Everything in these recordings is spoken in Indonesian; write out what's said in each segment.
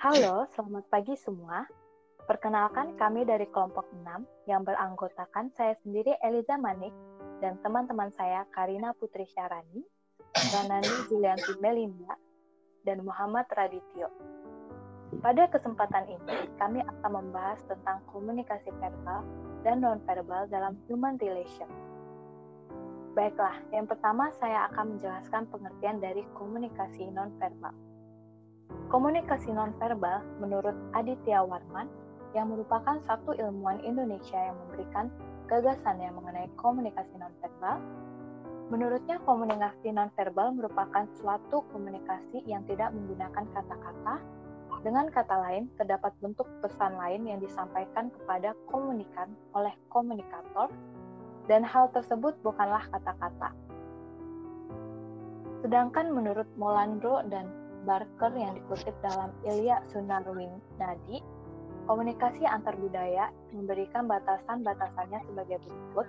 Halo, selamat pagi semua. Perkenalkan kami dari kelompok 6 yang beranggotakan saya sendiri Eliza Manik dan teman-teman saya Karina Putri Syarani, Ranani Julianti Melinda, dan Muhammad Radityo. Pada kesempatan ini, kami akan membahas tentang komunikasi verbal dan non-verbal dalam human relation. Baiklah, yang pertama saya akan menjelaskan pengertian dari komunikasi non-verbal. Komunikasi nonverbal menurut Aditya Warman yang merupakan satu ilmuwan Indonesia yang memberikan gagasannya mengenai komunikasi nonverbal. Menurutnya komunikasi nonverbal merupakan suatu komunikasi yang tidak menggunakan kata-kata. Dengan kata lain, terdapat bentuk pesan lain yang disampaikan kepada komunikan oleh komunikator dan hal tersebut bukanlah kata-kata. Sedangkan menurut Molandro dan Barker yang dikutip dalam Ilya Sunarwin Nadi, komunikasi antar budaya memberikan batasan-batasannya sebagai berikut.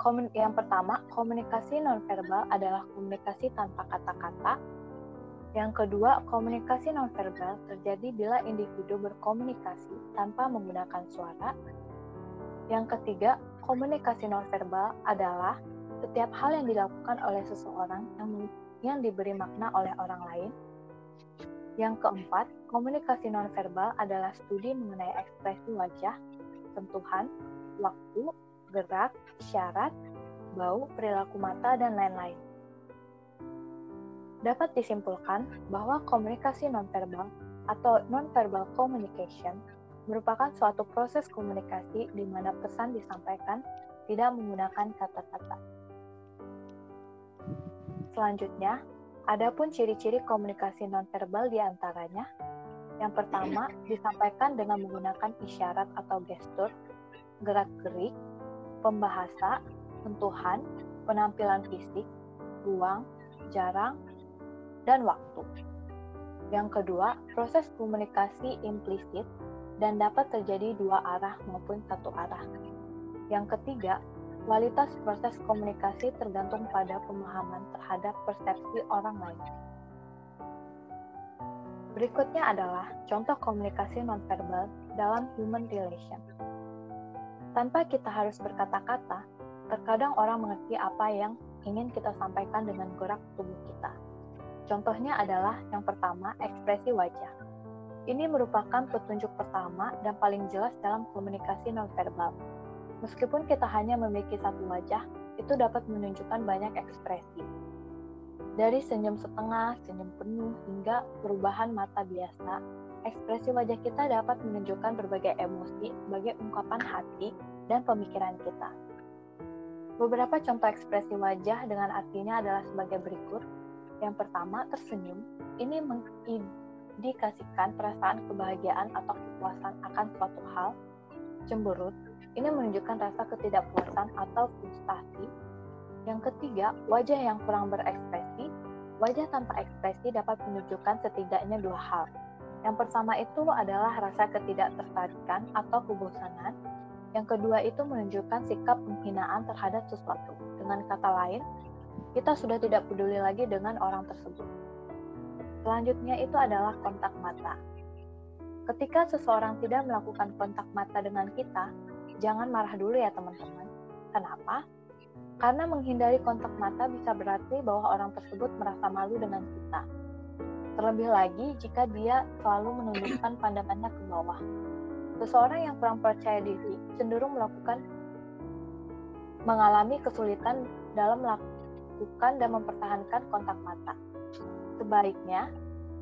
Komun yang pertama, komunikasi nonverbal adalah komunikasi tanpa kata-kata. Yang kedua, komunikasi nonverbal terjadi bila individu berkomunikasi tanpa menggunakan suara. Yang ketiga, komunikasi nonverbal adalah setiap hal yang dilakukan oleh seseorang yang yang diberi makna oleh orang lain. Yang keempat, komunikasi nonverbal adalah studi mengenai ekspresi wajah, sentuhan, waktu, gerak, syarat, bau, perilaku mata, dan lain-lain. Dapat disimpulkan bahwa komunikasi nonverbal atau nonverbal communication merupakan suatu proses komunikasi di mana pesan disampaikan tidak menggunakan kata-kata. Selanjutnya, ada pun ciri-ciri komunikasi nonverbal di antaranya. Yang pertama, disampaikan dengan menggunakan isyarat atau gestur, gerak-gerik, pembahasa, sentuhan, penampilan fisik, ruang, jarang, dan waktu. Yang kedua, proses komunikasi implisit dan dapat terjadi dua arah maupun satu arah. Yang ketiga, Kualitas proses komunikasi tergantung pada pemahaman terhadap persepsi orang lain. Berikutnya adalah contoh komunikasi nonverbal dalam human relation. Tanpa kita harus berkata-kata, terkadang orang mengerti apa yang ingin kita sampaikan dengan gerak tubuh kita. Contohnya adalah yang pertama, ekspresi wajah. Ini merupakan petunjuk pertama dan paling jelas dalam komunikasi nonverbal Meskipun kita hanya memiliki satu wajah, itu dapat menunjukkan banyak ekspresi. Dari senyum setengah, senyum penuh, hingga perubahan mata biasa, ekspresi wajah kita dapat menunjukkan berbagai emosi sebagai ungkapan hati dan pemikiran kita. Beberapa contoh ekspresi wajah dengan artinya adalah sebagai berikut. Yang pertama, tersenyum. Ini mengindikasikan perasaan kebahagiaan atau kepuasan akan suatu hal. Cemberut ini menunjukkan rasa ketidakpuasan atau frustasi. Yang ketiga, wajah yang kurang berekspresi. Wajah tanpa ekspresi dapat menunjukkan setidaknya dua hal. Yang pertama itu adalah rasa ketidaktertarikan atau kebosanan. Yang kedua itu menunjukkan sikap penghinaan terhadap sesuatu. Dengan kata lain, kita sudah tidak peduli lagi dengan orang tersebut. Selanjutnya itu adalah kontak mata. Ketika seseorang tidak melakukan kontak mata dengan kita, Jangan marah dulu ya teman-teman. Kenapa? Karena menghindari kontak mata bisa berarti bahwa orang tersebut merasa malu dengan kita. Terlebih lagi jika dia selalu menundukkan pandangannya ke bawah. Seseorang yang kurang percaya diri cenderung melakukan mengalami kesulitan dalam melakukan dan mempertahankan kontak mata. Sebaliknya,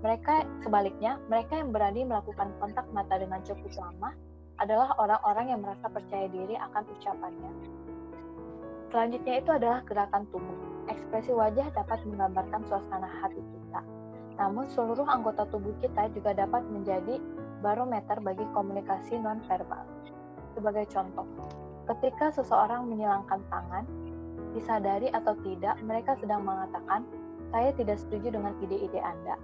mereka sebaliknya, mereka yang berani melakukan kontak mata dengan cukup lama adalah orang-orang yang merasa percaya diri akan ucapannya. Selanjutnya itu adalah gerakan tubuh. Ekspresi wajah dapat menggambarkan suasana hati kita. Namun seluruh anggota tubuh kita juga dapat menjadi barometer bagi komunikasi nonverbal. Sebagai contoh, ketika seseorang menyilangkan tangan, disadari atau tidak, mereka sedang mengatakan, "Saya tidak setuju dengan ide-ide Anda."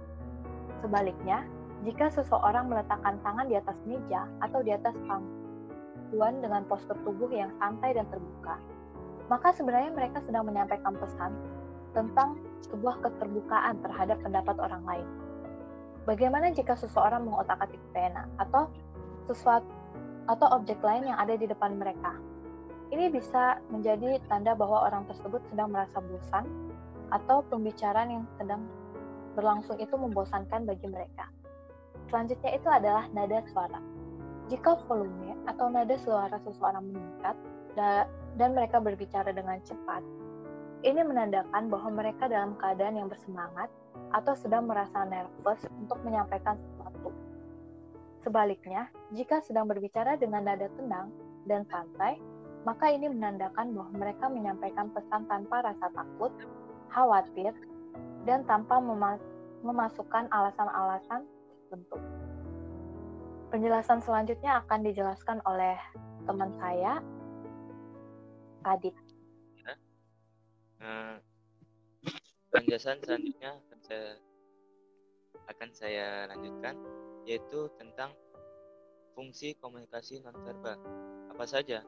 Sebaliknya, jika seseorang meletakkan tangan di atas meja atau di atas pangkuan dengan postur tubuh yang santai dan terbuka, maka sebenarnya mereka sedang menyampaikan pesan tentang sebuah keterbukaan terhadap pendapat orang lain. Bagaimana jika seseorang mengotak-atik pena atau sesuatu atau objek lain yang ada di depan mereka? Ini bisa menjadi tanda bahwa orang tersebut sedang merasa bosan atau pembicaraan yang sedang berlangsung itu membosankan bagi mereka. Selanjutnya itu adalah nada suara. Jika volume atau nada suara seseorang meningkat dan mereka berbicara dengan cepat, ini menandakan bahwa mereka dalam keadaan yang bersemangat atau sedang merasa nervous untuk menyampaikan sesuatu. Sebaliknya, jika sedang berbicara dengan nada tenang dan santai, maka ini menandakan bahwa mereka menyampaikan pesan tanpa rasa takut, khawatir, dan tanpa memasukkan alasan-alasan tertentu. Penjelasan selanjutnya akan dijelaskan oleh teman saya, Kadit. Ya. Uh, penjelasan selanjutnya akan saya akan saya lanjutkan yaitu tentang fungsi komunikasi nonverbal. Apa saja?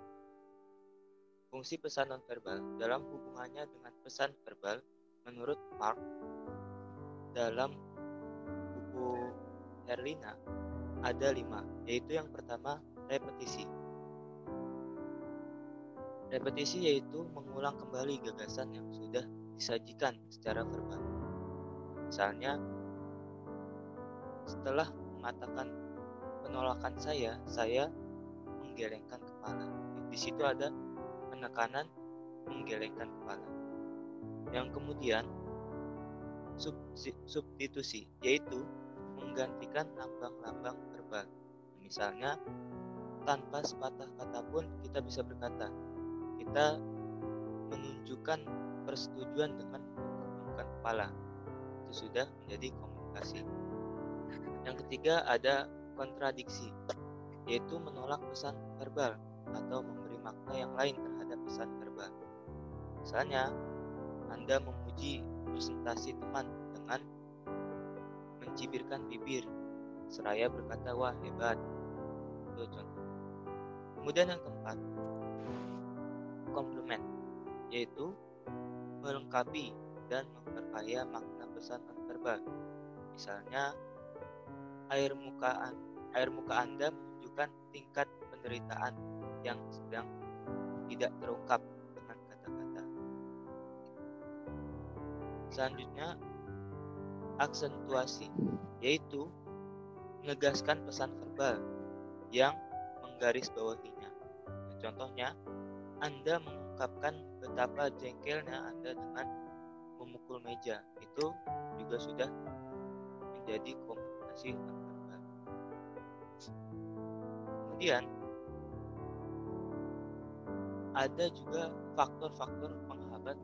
Fungsi pesan nonverbal dalam hubungannya dengan pesan verbal menurut Mark dalam buku Herlina ada lima, yaitu yang pertama repetisi. Repetisi yaitu mengulang kembali gagasan yang sudah disajikan secara verbal. Misalnya, setelah mengatakan penolakan saya, saya menggelengkan kepala. Di situ ada penekanan menggelengkan kepala. Yang kemudian substitusi yaitu menggantikan lambang-lambang verbal. Misalnya, tanpa sepatah kata pun kita bisa berkata, kita menunjukkan persetujuan dengan menundukkan kepala. Itu sudah menjadi komunikasi. Yang ketiga ada kontradiksi, yaitu menolak pesan verbal atau memberi makna yang lain terhadap pesan verbal. Misalnya, Anda memuji presentasi teman mencibirkan bibir. Seraya berkata wah hebat. Itu contoh. Kemudian yang keempat komplement yaitu melengkapi dan memperkaya makna pesan nonverbal misalnya air muka air muka anda menunjukkan tingkat penderitaan yang sedang tidak terungkap dengan kata-kata. Selanjutnya aksentuasi, yaitu menegaskan pesan verbal yang menggaris bawahinya. Contohnya, Anda mengungkapkan betapa jengkelnya Anda dengan memukul meja. Itu juga sudah menjadi komunikasi nonverbal. Kemudian, ada juga faktor-faktor penghambat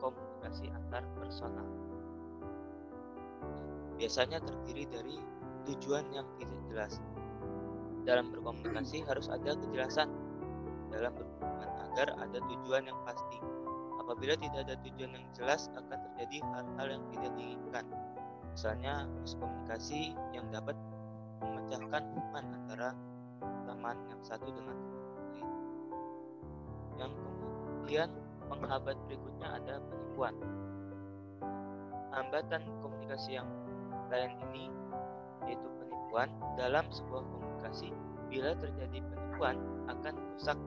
komunikasi antar personal biasanya terdiri dari tujuan yang tidak jelas. Dalam berkomunikasi harus ada kejelasan dalam berhubungan agar ada tujuan yang pasti. Apabila tidak ada tujuan yang jelas akan terjadi hal-hal yang tidak diinginkan. Misalnya miskomunikasi yang dapat memecahkan hubungan antara teman yang satu dengan teman lain. Yang kemudian penghambat berikutnya ada penipuan. Hambatan komunikasi yang lain ini yaitu penipuan dalam sebuah komunikasi bila terjadi penipuan akan merusak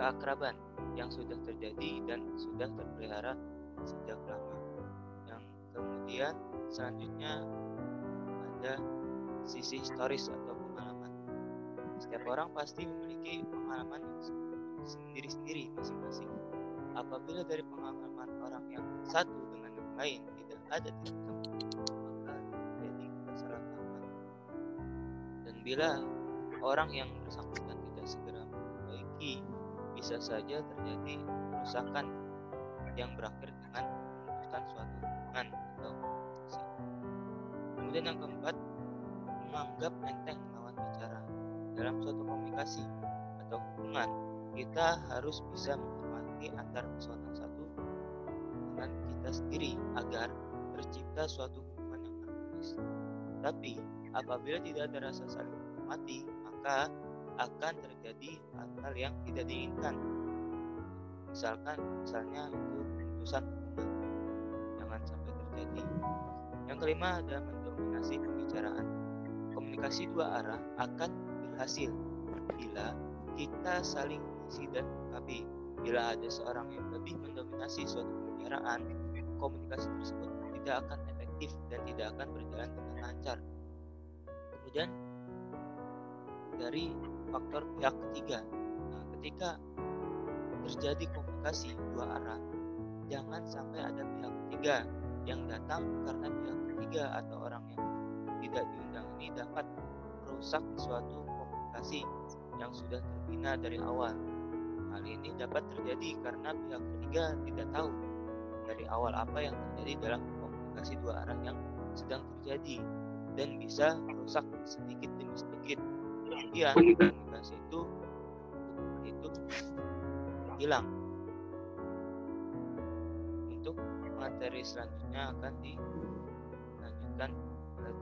keakraban yang sudah terjadi dan sudah terpelihara sejak lama. Yang kemudian selanjutnya ada sisi historis atau pengalaman. Setiap orang pasti memiliki pengalaman sendiri-sendiri masing-masing. Apabila dari pengalaman orang yang satu dengan yang lain ada titik Bila orang yang bersangkutan tidak segera memperbaiki, bisa saja terjadi kerusakan yang berakhir dengan memutuskan suatu hubungan atau komunikasi. Kemudian yang keempat, menganggap enteng lawan bicara. Dalam suatu komunikasi atau hubungan, kita harus bisa menghormati antar personal satu dengan kita sendiri agar tercipta suatu hubungan yang harmonis. Tapi Apabila tidak ada rasa saling menghormati, maka akan terjadi hal-hal yang tidak diinginkan. Misalkan, misalnya itu pemutusan hubungan, jangan sampai terjadi. Yang kelima ada mendominasi pembicaraan komunikasi dua arah akan berhasil bila kita saling mengisi dan melengkapi. Bila ada seorang yang lebih mendominasi suatu pembicaraan, komunikasi tersebut tidak akan efektif dan tidak akan berjalan dengan lancar. Kemudian dari faktor pihak ketiga, nah, ketika terjadi komunikasi dua arah, jangan sampai ada pihak ketiga yang datang karena pihak ketiga atau orang yang tidak diundang ini dapat merusak suatu komunikasi yang sudah terbina dari awal. Hal ini dapat terjadi karena pihak ketiga tidak tahu dari awal apa yang terjadi dalam komunikasi dua arah yang sedang terjadi dan bisa merusak sedikit demi sedikit. Kemudian komunikasi itu itu hilang. Untuk materi selanjutnya akan dilanjutkan oleh.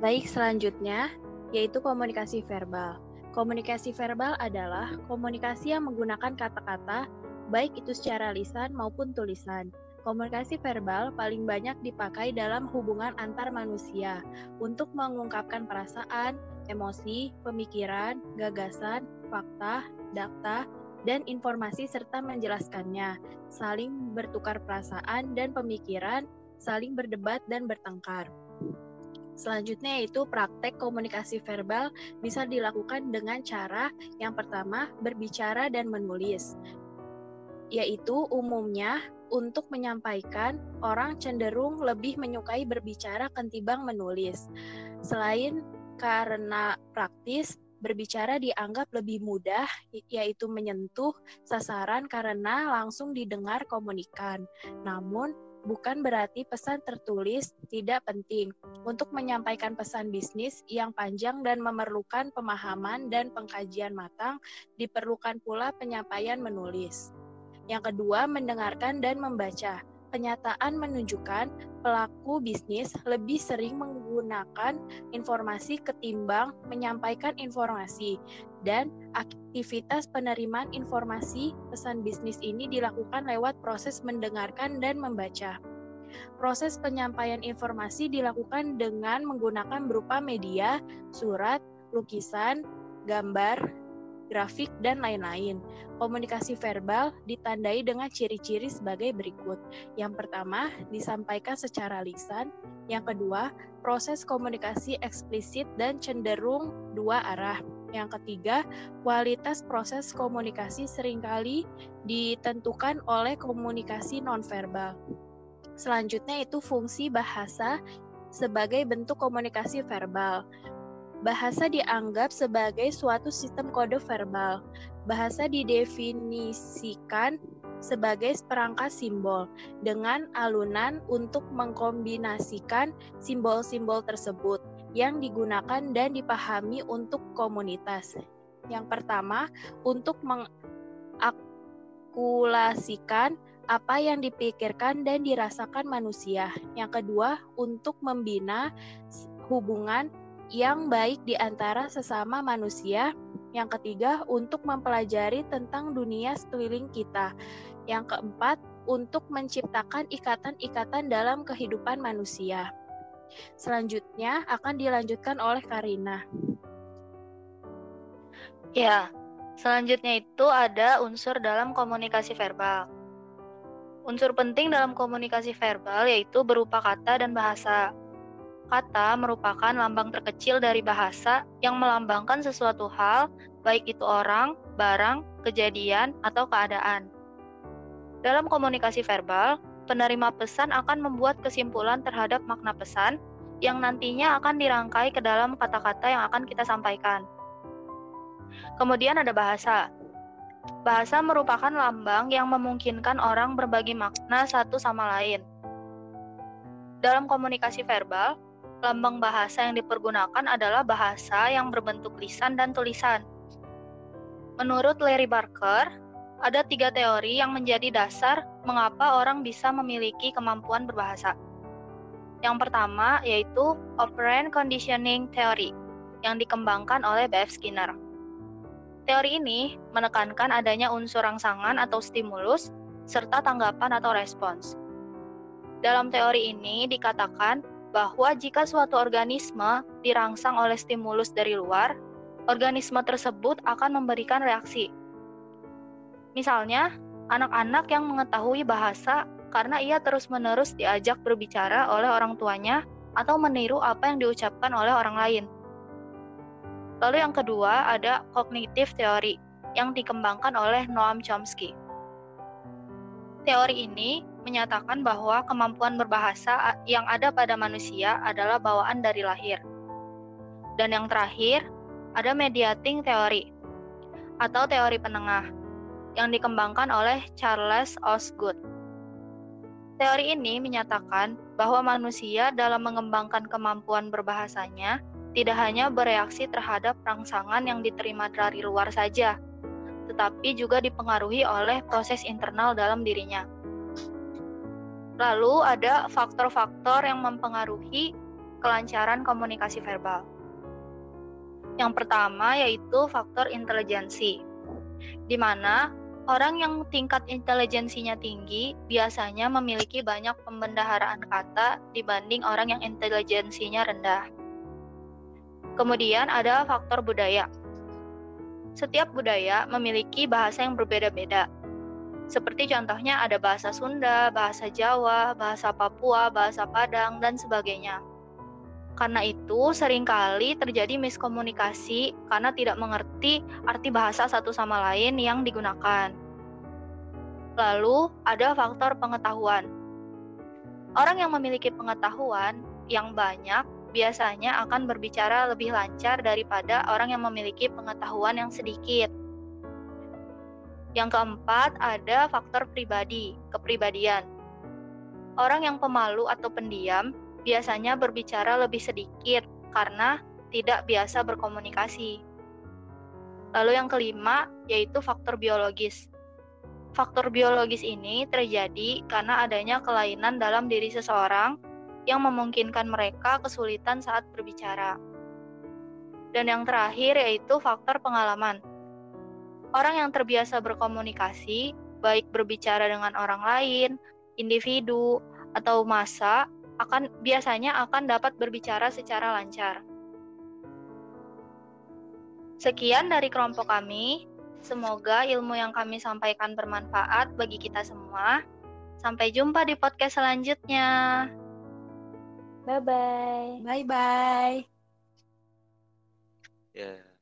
Baik, selanjutnya yaitu komunikasi verbal. Komunikasi verbal adalah komunikasi yang menggunakan kata-kata, baik itu secara lisan maupun tulisan. Komunikasi verbal paling banyak dipakai dalam hubungan antar manusia untuk mengungkapkan perasaan, emosi, pemikiran, gagasan, fakta, data, dan informasi serta menjelaskannya, saling bertukar perasaan dan pemikiran, saling berdebat dan bertengkar. Selanjutnya yaitu praktek komunikasi verbal bisa dilakukan dengan cara yang pertama berbicara dan menulis. Yaitu umumnya untuk menyampaikan orang cenderung lebih menyukai berbicara ketimbang menulis. Selain karena praktis, berbicara dianggap lebih mudah, yaitu menyentuh sasaran karena langsung didengar komunikan. Namun, bukan berarti pesan tertulis tidak penting. Untuk menyampaikan pesan bisnis yang panjang dan memerlukan pemahaman dan pengkajian matang, diperlukan pula penyampaian menulis. Yang kedua, mendengarkan dan membaca. Kenyataan menunjukkan pelaku bisnis lebih sering menggunakan informasi ketimbang menyampaikan informasi, dan aktivitas penerimaan informasi pesan bisnis ini dilakukan lewat proses mendengarkan dan membaca. Proses penyampaian informasi dilakukan dengan menggunakan berupa media, surat, lukisan, gambar, grafik, dan lain-lain. Komunikasi verbal ditandai dengan ciri-ciri sebagai berikut. Yang pertama, disampaikan secara lisan. Yang kedua, proses komunikasi eksplisit dan cenderung dua arah. Yang ketiga, kualitas proses komunikasi sering kali ditentukan oleh komunikasi nonverbal. Selanjutnya itu fungsi bahasa sebagai bentuk komunikasi verbal. Bahasa dianggap sebagai suatu sistem kode verbal. Bahasa didefinisikan sebagai perangkat simbol dengan alunan untuk mengkombinasikan simbol-simbol tersebut yang digunakan dan dipahami untuk komunitas. Yang pertama, untuk mengakulasikan apa yang dipikirkan dan dirasakan manusia. Yang kedua, untuk membina hubungan yang baik di antara sesama manusia. Yang ketiga, untuk mempelajari tentang dunia sekeliling kita. Yang keempat, untuk menciptakan ikatan-ikatan dalam kehidupan manusia. Selanjutnya akan dilanjutkan oleh Karina. Ya, selanjutnya itu ada unsur dalam komunikasi verbal. Unsur penting dalam komunikasi verbal yaitu berupa kata dan bahasa. Kata merupakan lambang terkecil dari bahasa yang melambangkan sesuatu hal, baik itu orang, barang, kejadian, atau keadaan. Dalam komunikasi verbal, penerima pesan akan membuat kesimpulan terhadap makna pesan yang nantinya akan dirangkai ke dalam kata-kata yang akan kita sampaikan. Kemudian ada bahasa. Bahasa merupakan lambang yang memungkinkan orang berbagi makna satu sama lain. Dalam komunikasi verbal, lambang bahasa yang dipergunakan adalah bahasa yang berbentuk lisan dan tulisan. Menurut Larry Barker, ada tiga teori yang menjadi dasar mengapa orang bisa memiliki kemampuan berbahasa. Yang pertama yaitu operant conditioning theory yang dikembangkan oleh B.F. Skinner. Teori ini menekankan adanya unsur rangsangan atau stimulus serta tanggapan atau respons. Dalam teori ini dikatakan bahwa jika suatu organisme dirangsang oleh stimulus dari luar, organisme tersebut akan memberikan reaksi. Misalnya, anak-anak yang mengetahui bahasa karena ia terus-menerus diajak berbicara oleh orang tuanya atau meniru apa yang diucapkan oleh orang lain. Lalu yang kedua ada kognitif teori yang dikembangkan oleh Noam Chomsky. Teori ini menyatakan bahwa kemampuan berbahasa yang ada pada manusia adalah bawaan dari lahir. Dan yang terakhir, ada mediating teori atau teori penengah yang dikembangkan oleh Charles Osgood. Teori ini menyatakan bahwa manusia dalam mengembangkan kemampuan berbahasanya tidak hanya bereaksi terhadap rangsangan yang diterima dari luar saja, tetapi juga dipengaruhi oleh proses internal dalam dirinya. Lalu ada faktor-faktor yang mempengaruhi kelancaran komunikasi verbal. Yang pertama yaitu faktor intelijensi, di mana Orang yang tingkat intelijensinya tinggi biasanya memiliki banyak pembendaharaan kata dibanding orang yang intelijensinya rendah. Kemudian ada faktor budaya. Setiap budaya memiliki bahasa yang berbeda-beda. Seperti contohnya ada bahasa Sunda, bahasa Jawa, bahasa Papua, bahasa Padang, dan sebagainya. Karena itu, sering kali terjadi miskomunikasi karena tidak mengerti arti bahasa satu sama lain yang digunakan. Lalu, ada faktor pengetahuan. Orang yang memiliki pengetahuan yang banyak biasanya akan berbicara lebih lancar daripada orang yang memiliki pengetahuan yang sedikit. Yang keempat, ada faktor pribadi, kepribadian. Orang yang pemalu atau pendiam biasanya berbicara lebih sedikit karena tidak biasa berkomunikasi. Lalu yang kelima yaitu faktor biologis. Faktor biologis ini terjadi karena adanya kelainan dalam diri seseorang yang memungkinkan mereka kesulitan saat berbicara. Dan yang terakhir yaitu faktor pengalaman. Orang yang terbiasa berkomunikasi, baik berbicara dengan orang lain, individu, atau massa, akan biasanya akan dapat berbicara secara lancar. Sekian dari kelompok kami. Semoga ilmu yang kami sampaikan bermanfaat bagi kita semua. Sampai jumpa di podcast selanjutnya. Bye bye. Bye bye. Ya.